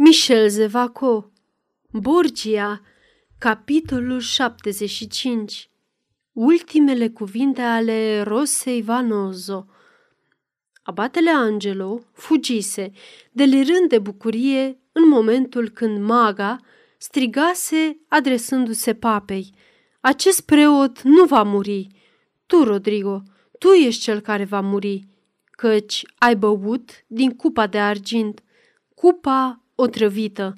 Michel Zevaco Borgia Capitolul 75 Ultimele cuvinte ale Rosei Vanozo Abatele Angelo fugise, delirând de bucurie în momentul când maga strigase adresându-se papei. Acest preot nu va muri. Tu, Rodrigo, tu ești cel care va muri, căci ai băut din cupa de argint, cupa otrăvită.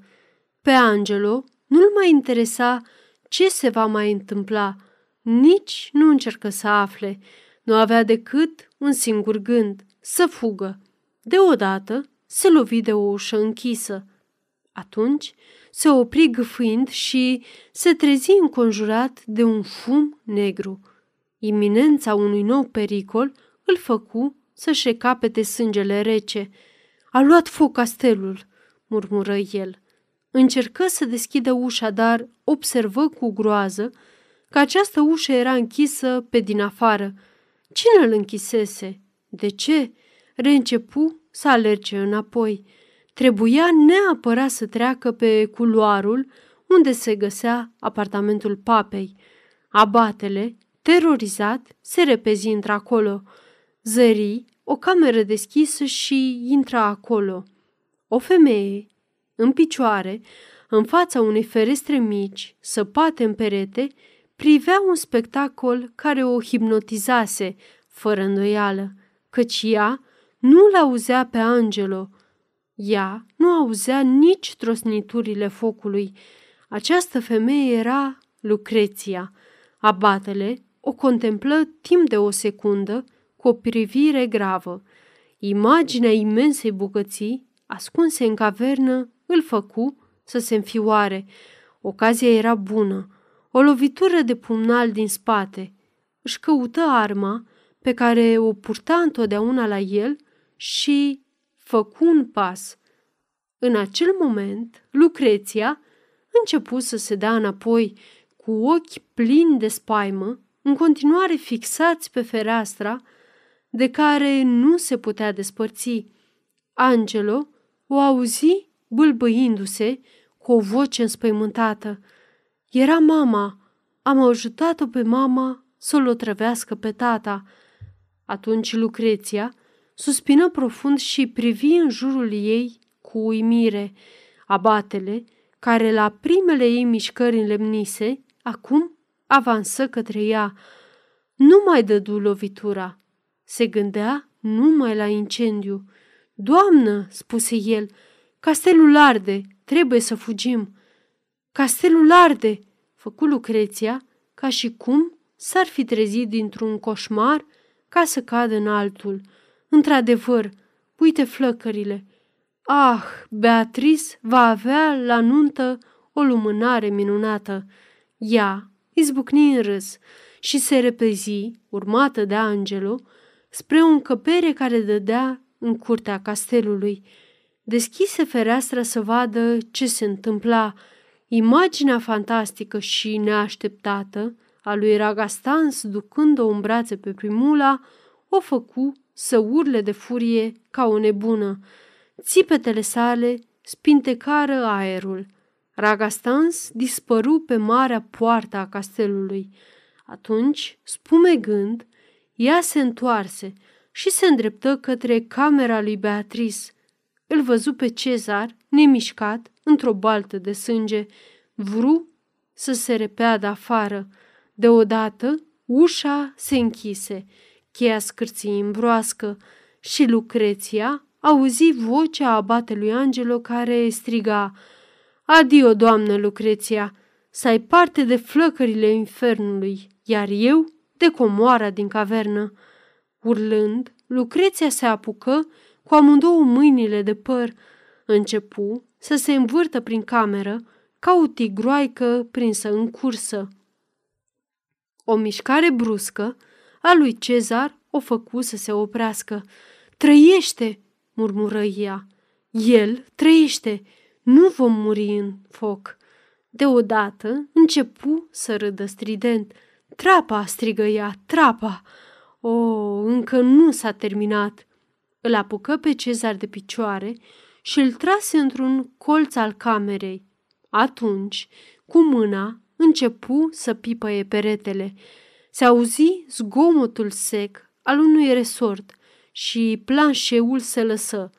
Pe Angelo nu-l mai interesa ce se va mai întâmpla, nici nu încercă să afle. Nu avea decât un singur gând, să fugă. Deodată se lovi de o ușă închisă. Atunci se opri gâfâind și se trezi înconjurat de un fum negru. Iminența unui nou pericol îl făcu să-și recapete sângele rece. A luat foc castelul, murmură el. Încercă să deschidă ușa, dar observă cu groază că această ușă era închisă pe din afară. Cine îl închisese? De ce? Reîncepu să alerge înapoi. Trebuia neapărat să treacă pe culoarul unde se găsea apartamentul papei. Abatele, terorizat, se repezi într-acolo. Zări o cameră deschisă și intra acolo. O femeie, în picioare, în fața unei ferestre mici, săpate în perete, privea un spectacol care o hipnotizase, fără îndoială, căci ea nu-l auzea pe Angelo. Ea nu auzea nici trosniturile focului. Această femeie era Lucreția. Abatele o contemplă timp de o secundă cu o privire gravă. Imaginea imensei bucății ascunse în cavernă, îl făcu să se înfioare. Ocazia era bună. O lovitură de pumnal din spate. Își căută arma pe care o purta întotdeauna la el și făcu un pas. În acel moment, Lucreția începu să se dea înapoi, cu ochi plini de spaimă, în continuare fixați pe fereastra, de care nu se putea despărți. Angelo o auzi bâlbâindu-se cu o voce înspăimântată. Era mama. Am ajutat-o pe mama să-l otrăvească pe tata. Atunci Lucreția suspină profund și privi în jurul ei cu uimire. Abatele, care la primele ei mișcări înlemnise, acum avansă către ea. Nu mai dădu lovitura. Se gândea numai la incendiu. Doamnă, spuse el, castelul arde, trebuie să fugim. Castelul arde, făcu Lucreția, ca și cum s-ar fi trezit dintr-un coșmar ca să cadă în altul. Într-adevăr, uite flăcările. Ah, Beatrice va avea la nuntă o lumânare minunată. Ea izbucni în râs și se repezi, urmată de Angelo, spre o încăpere care dădea în curtea castelului. Deschise fereastra să vadă ce se întâmpla. Imaginea fantastică și neașteptată a lui Ragastans ducând-o în brațe pe primula o făcu să urle de furie ca o nebună. Țipetele sale spintecară aerul. Ragastans dispăru pe marea poartă a castelului. Atunci, spumegând, ea se întoarse și se îndreptă către camera lui Beatrice. Îl văzu pe Cezar, nemișcat, într-o baltă de sânge. Vru să se repeadă afară. Deodată, ușa se închise, cheia scârții în broască și Lucreția auzi vocea abatelui Angelo care striga Adio, doamnă Lucreția, să ai parte de flăcările infernului, iar eu de comoara din cavernă. Urlând, Lucreția se apucă cu amândouă mâinile de păr. Începu să se învârtă prin cameră ca o tigroaică prinsă în cursă. O mișcare bruscă a lui Cezar o făcu să se oprească. Trăiește!" murmură ea. El trăiește! Nu vom muri în foc!" Deodată începu să râdă strident. Trapa!" strigă ea, trapa!" O, încă nu s-a terminat. Îl apucă pe Cezar de picioare și îl trase într-un colț al camerei. Atunci, cu mâna, începu să pipăie peretele. Se auzi zgomotul sec al unui resort și planșeul se lăsă.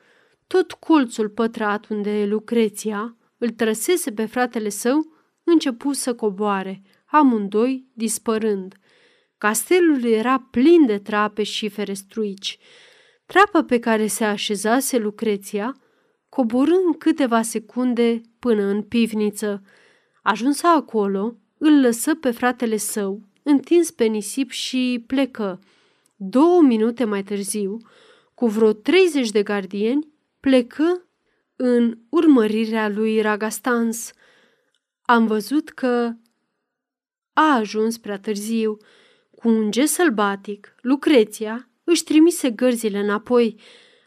Tot colțul pătrat unde Lucreția îl trăsese pe fratele său începu să coboare, amândoi dispărând. Castelul era plin de trape și ferestruici. Trapa pe care se așezase Lucreția coborâ în câteva secunde până în pivniță. Ajunsă acolo, îl lăsă pe fratele său, întins pe nisip și plecă. Două minute mai târziu, cu vreo 30 de gardieni, plecă în urmărirea lui Ragastans. Am văzut că a ajuns prea târziu. Cu un gest sălbatic, Lucreția își trimise gărzile înapoi,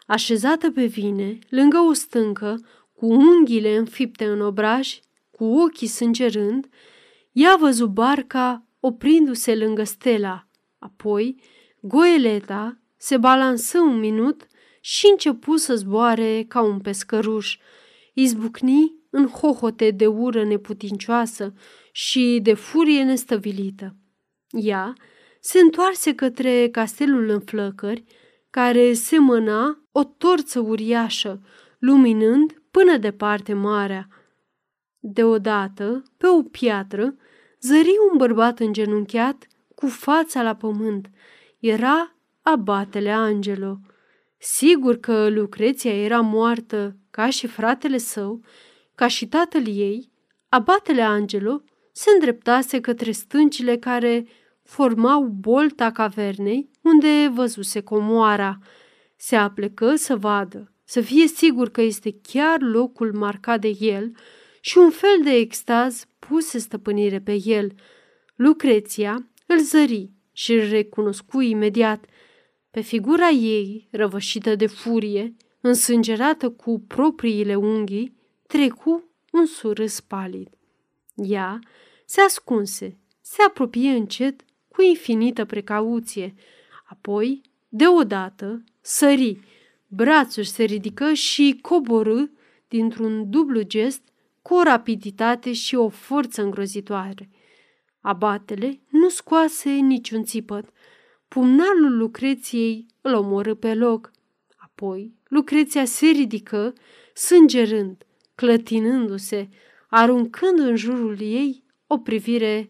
așezată pe vine, lângă o stâncă, cu unghiile înfipte în obraj, cu ochii sângerând, ea văzut barca oprindu-se lângă stela. Apoi, goeleta se balansă un minut și începu să zboare ca un pescăruș. Izbucni în hohote de ură neputincioasă și de furie nestăvilită. Ea se întoarse către castelul în flăcări, care semăna o torță uriașă, luminând până departe marea. Deodată, pe o piatră, zări un bărbat îngenunchiat cu fața la pământ. Era abatele Angelo. Sigur că Lucreția era moartă ca și fratele său, ca și tatăl ei, abatele Angelo se îndreptase către stâncile care formau bolta cavernei unde văzuse comoara. Se aplecă să vadă, să fie sigur că este chiar locul marcat de el și un fel de extaz puse stăpânire pe el. Lucreția îl zări și îl recunoscu imediat. Pe figura ei, răvășită de furie, însângerată cu propriile unghii, trecu un surâs palid. Ea se ascunse, se apropie încet cu infinită precauție, apoi, deodată, sări, brațul se ridică și coborâ dintr-un dublu gest cu o rapiditate și o forță îngrozitoare. Abatele nu scoase niciun țipăt. Pumnalul Lucreției îl omorâ pe loc. Apoi, Lucreția se ridică, sângerând, clătinându-se, aruncând în jurul ei o privire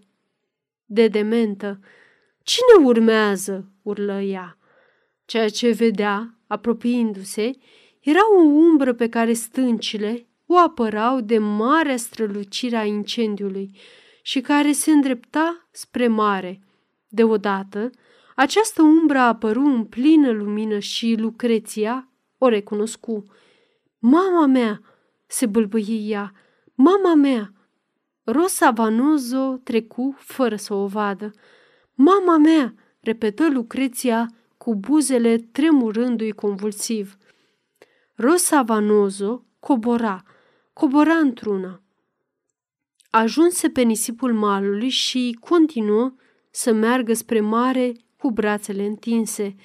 de dementă. Cine urmează?" urlă ea. Ceea ce vedea, apropiindu-se, era o umbră pe care stâncile o apărau de marea strălucire a incendiului și care se îndrepta spre mare. Deodată, această umbră a apărut în plină lumină și Lucreția o recunoscu. Mama mea!" se bâlbâie ea. Mama mea! Rosa Vanozo trecu fără să o vadă. Mama mea! repetă Lucreția cu buzele tremurându-i convulsiv. Rosa Vanozo cobora, cobora într-una. Ajunse pe nisipul malului și continuă să meargă spre mare cu brațele întinse.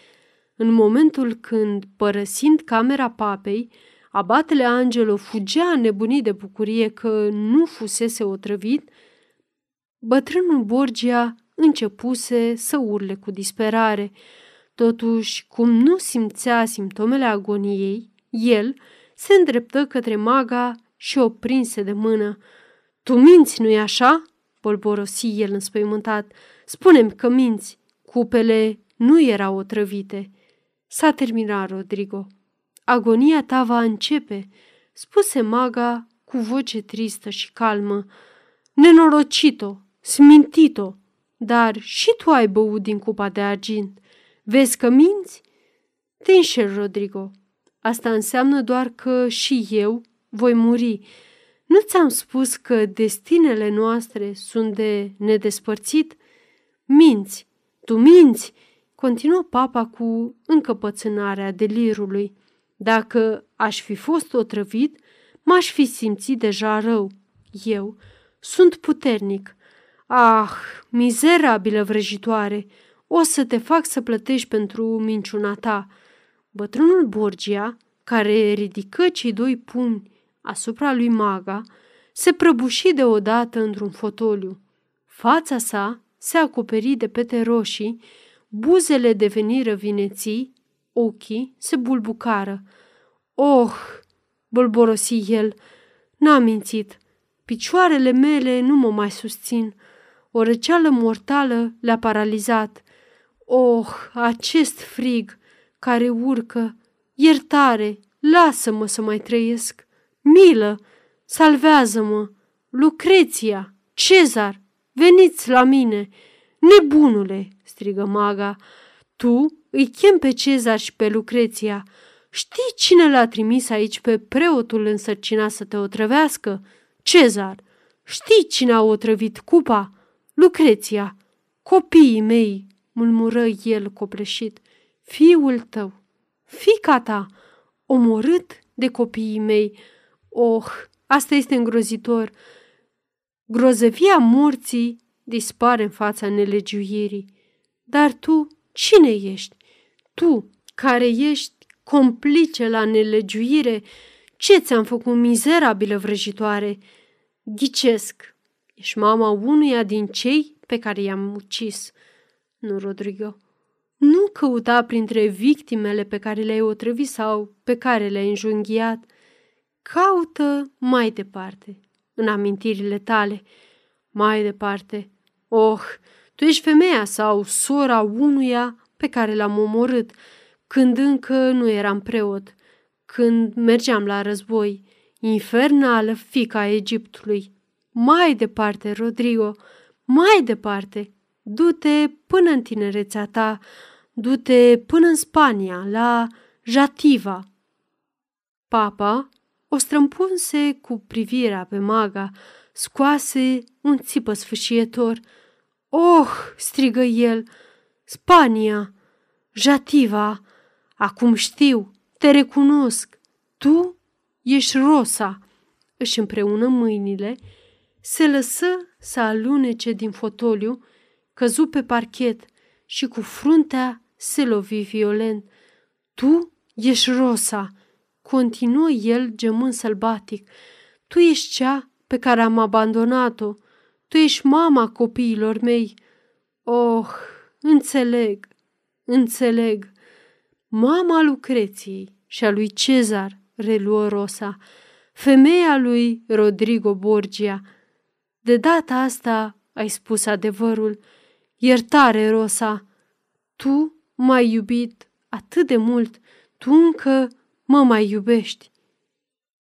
În momentul când, părăsind camera papei, Abatele Angelo fugea nebunit de bucurie că nu fusese otrăvit, bătrânul Borgia începuse să urle cu disperare. Totuși, cum nu simțea simptomele agoniei, el se îndreptă către maga și o prinse de mână. Tu minți, nu-i așa?" bolborosi el înspăimântat. Spunem că minți. Cupele nu erau otrăvite. S-a terminat, Rodrigo. Agonia ta va începe, spuse maga cu voce tristă și calmă. Nenorocito, smintit-o, dar și tu ai băut din cupa de argint. Vezi că minți? Te înșel, Rodrigo. Asta înseamnă doar că și eu voi muri. Nu ți-am spus că destinele noastre sunt de nedespărțit? Minți, tu minți, continuă papa cu încăpățânarea delirului. Dacă aș fi fost otrăvit, m-aș fi simțit deja rău. Eu sunt puternic. Ah, mizerabilă vrăjitoare, o să te fac să plătești pentru minciuna ta. Bătrânul Borgia care ridică cei doi pumni asupra lui Maga, se prăbuși deodată într-un fotoliu. Fața sa se acoperi de pete roșii, buzele deveniră vineții, ochii se bulbucară. Oh, bolborosi el, n-am mințit. Picioarele mele nu mă mai susțin. O răceală mortală le-a paralizat. Oh, acest frig care urcă! Iertare! Lasă-mă să mai trăiesc! Milă! Salvează-mă! Lucreția! Cezar! Veniți la mine! Nebunule! strigă maga. Tu îi chem pe Cezar și pe Lucreția. Știi cine l-a trimis aici pe preotul însărcinat să te otrăvească? Cezar. Știi cine a otrăvit cupa? Lucreția. Copiii mei, murmură el copleșit. Fiul tău, fica ta, omorât de copiii mei. Oh, asta este îngrozitor. Grozăvia morții dispare în fața nelegiuirii. Dar tu, cine ești? Tu, care ești complice la nelegiuire, ce ți-am făcut mizerabilă vrăjitoare? Ghicesc, ești mama unuia din cei pe care i-am ucis. Nu, Rodrigo, nu căuta printre victimele pe care le-ai otrăvit sau pe care le-ai înjunghiat. Caută mai departe, în amintirile tale, mai departe. Oh, tu ești femeia sau sora unuia pe care l-am omorât, când încă nu eram preot, când mergeam la război, infernală fica Egiptului. Mai departe, Rodrigo, mai departe, du-te până în tinerețea ta, du-te până în Spania, la Jativa. Papa o strămpunse cu privirea pe maga, scoase un țipă sfâșietor. Oh, strigă el, Spania, Jativa, acum știu, te recunosc, tu ești Rosa. Își împreună mâinile, se lăsă să alunece din fotoliu, căzu pe parchet și cu fruntea se lovi violent. Tu ești Rosa, continuă el gemând sălbatic. Tu ești cea pe care am abandonat-o. Tu ești mama copiilor mei. Oh, înțeleg, înțeleg. Mama Lucreției și a lui Cezar, reluă Rosa, femeia lui Rodrigo Borgia. De data asta ai spus adevărul. Iertare, Rosa, tu m-ai iubit atât de mult, tu încă mă mai iubești.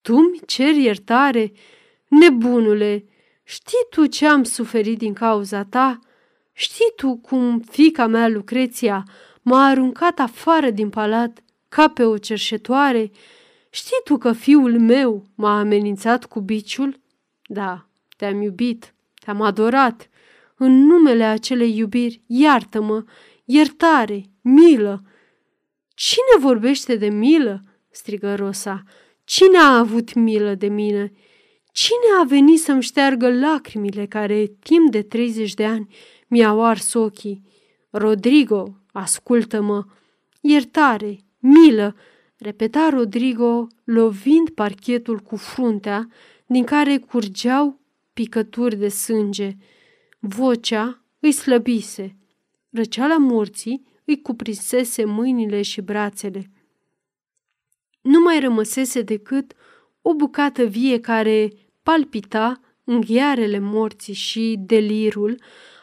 Tu-mi ceri iertare? Nebunule, știi tu ce am suferit din cauza ta? Știi tu cum fica mea Lucreția m-a aruncat afară din palat ca pe o cerșetoare? Știi tu că fiul meu m-a amenințat cu biciul? Da, te-am iubit, te-am adorat. În numele acelei iubiri, iartă-mă, iertare, milă. Cine vorbește de milă? strigă Rosa. Cine a avut milă de mine? Cine a venit să-mi șteargă lacrimile care, timp de 30 de ani, mi-au ars ochii? Rodrigo, ascultă-mă! Iertare, milă, repeta Rodrigo, lovind parchetul cu fruntea, din care curgeau picături de sânge. Vocea îi slăbise. Răceala morții îi cuprinsese mâinile și brațele. Nu mai rămăsese decât o bucată vie care palpita în ghiarele morții și delirul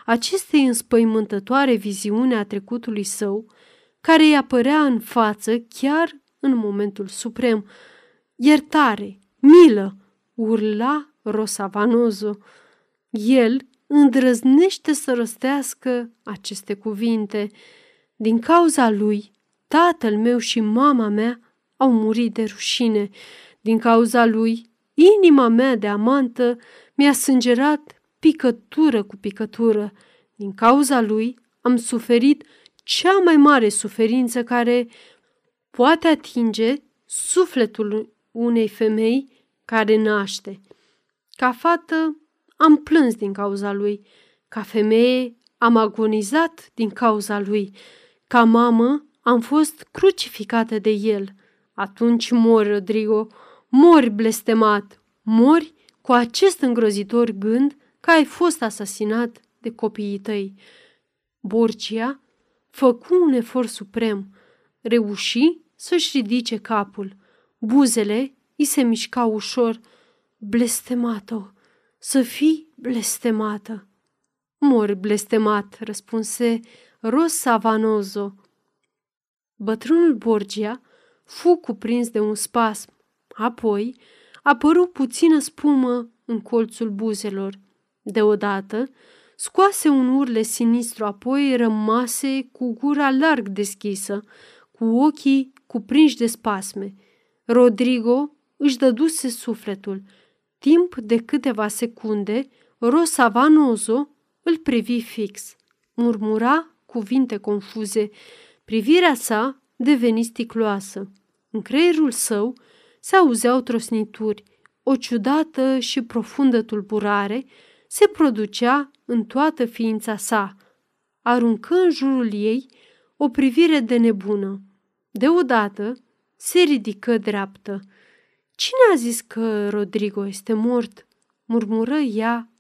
acestei înspăimântătoare viziune a trecutului său, care îi apărea în față chiar în momentul suprem. Iertare, milă, urla Rosavanozo. El îndrăznește să răstească aceste cuvinte. Din cauza lui, tatăl meu și mama mea au murit de rușine. Din cauza lui, inima mea de amantă mi-a sângerat picătură cu picătură. Din cauza lui am suferit cea mai mare suferință care poate atinge sufletul unei femei care naște. Ca fată am plâns din cauza lui, ca femeie am agonizat din cauza lui, ca mamă am fost crucificată de el. Atunci mori, Rodrigo, mori blestemat, mori cu acest îngrozitor gând că ai fost asasinat de copiii tăi. Borgia făcu un efort suprem, reuși să-și ridice capul. Buzele îi se mișcau ușor. Blestemată, să fii blestemată. Mor blestemat, răspunse Rosa Vanozo. Bătrânul Borgia fu cuprins de un spasm. Apoi apăru puțină spumă în colțul buzelor. Deodată scoase un urle sinistru, apoi rămase cu gura larg deschisă, cu ochii cuprinși de spasme. Rodrigo își dăduse sufletul. Timp de câteva secunde, Rosa Vanozo îl privi fix. Murmura cuvinte confuze. Privirea sa deveni sticloasă. În creierul său se auzeau trosnituri. O ciudată și profundă tulburare se producea în toată ființa sa. Aruncă în jurul ei o privire de nebună. Deodată se ridică dreaptă. Cine a zis că Rodrigo este mort? murmură ea.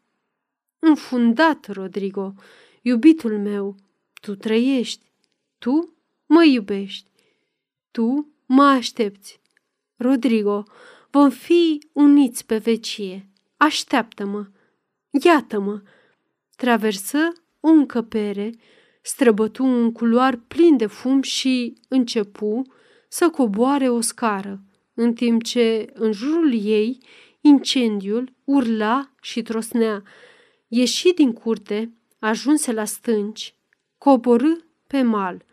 Înfundat, Rodrigo, iubitul meu, tu trăiești, tu mă iubești, tu mă aștepți. Rodrigo, vom fi uniți pe vecie. Așteaptă-mă, iată-mă. Traversă o încăpere, străbătu un culoar plin de fum și începu să coboare o scară, în timp ce în jurul ei incendiul urla și trosnea. Ieși din curte, ajunse la stânci, coborâ pe mal.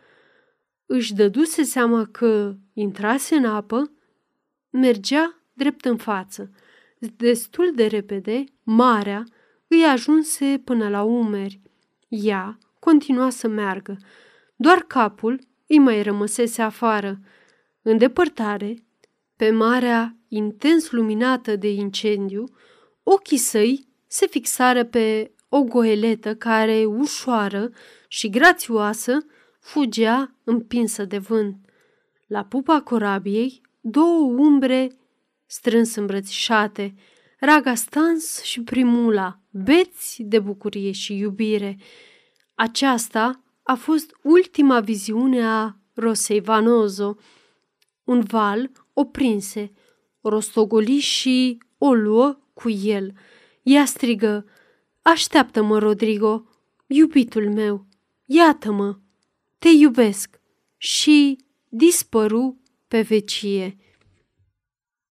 Își dăduse seama că intrase în apă, mergea drept în față. Destul de repede, marea îi ajunse până la umeri. Ea continua să meargă. Doar capul îi mai rămăsese afară. În depărtare, pe marea intens luminată de incendiu, ochii săi se fixară pe o goeletă care, ușoară și grațioasă, fugea împinsă de vânt. La pupa corabiei, două umbre strâns îmbrățișate, Raga Stans și Primula, beți de bucurie și iubire. Aceasta a fost ultima viziune a Rosei Vanozo. Un val o prinse, o rostogoli și o luă cu el. Ea strigă, Așteaptă-mă, Rodrigo, iubitul meu, iată-mă, te iubesc. Și dispăru pe vecie.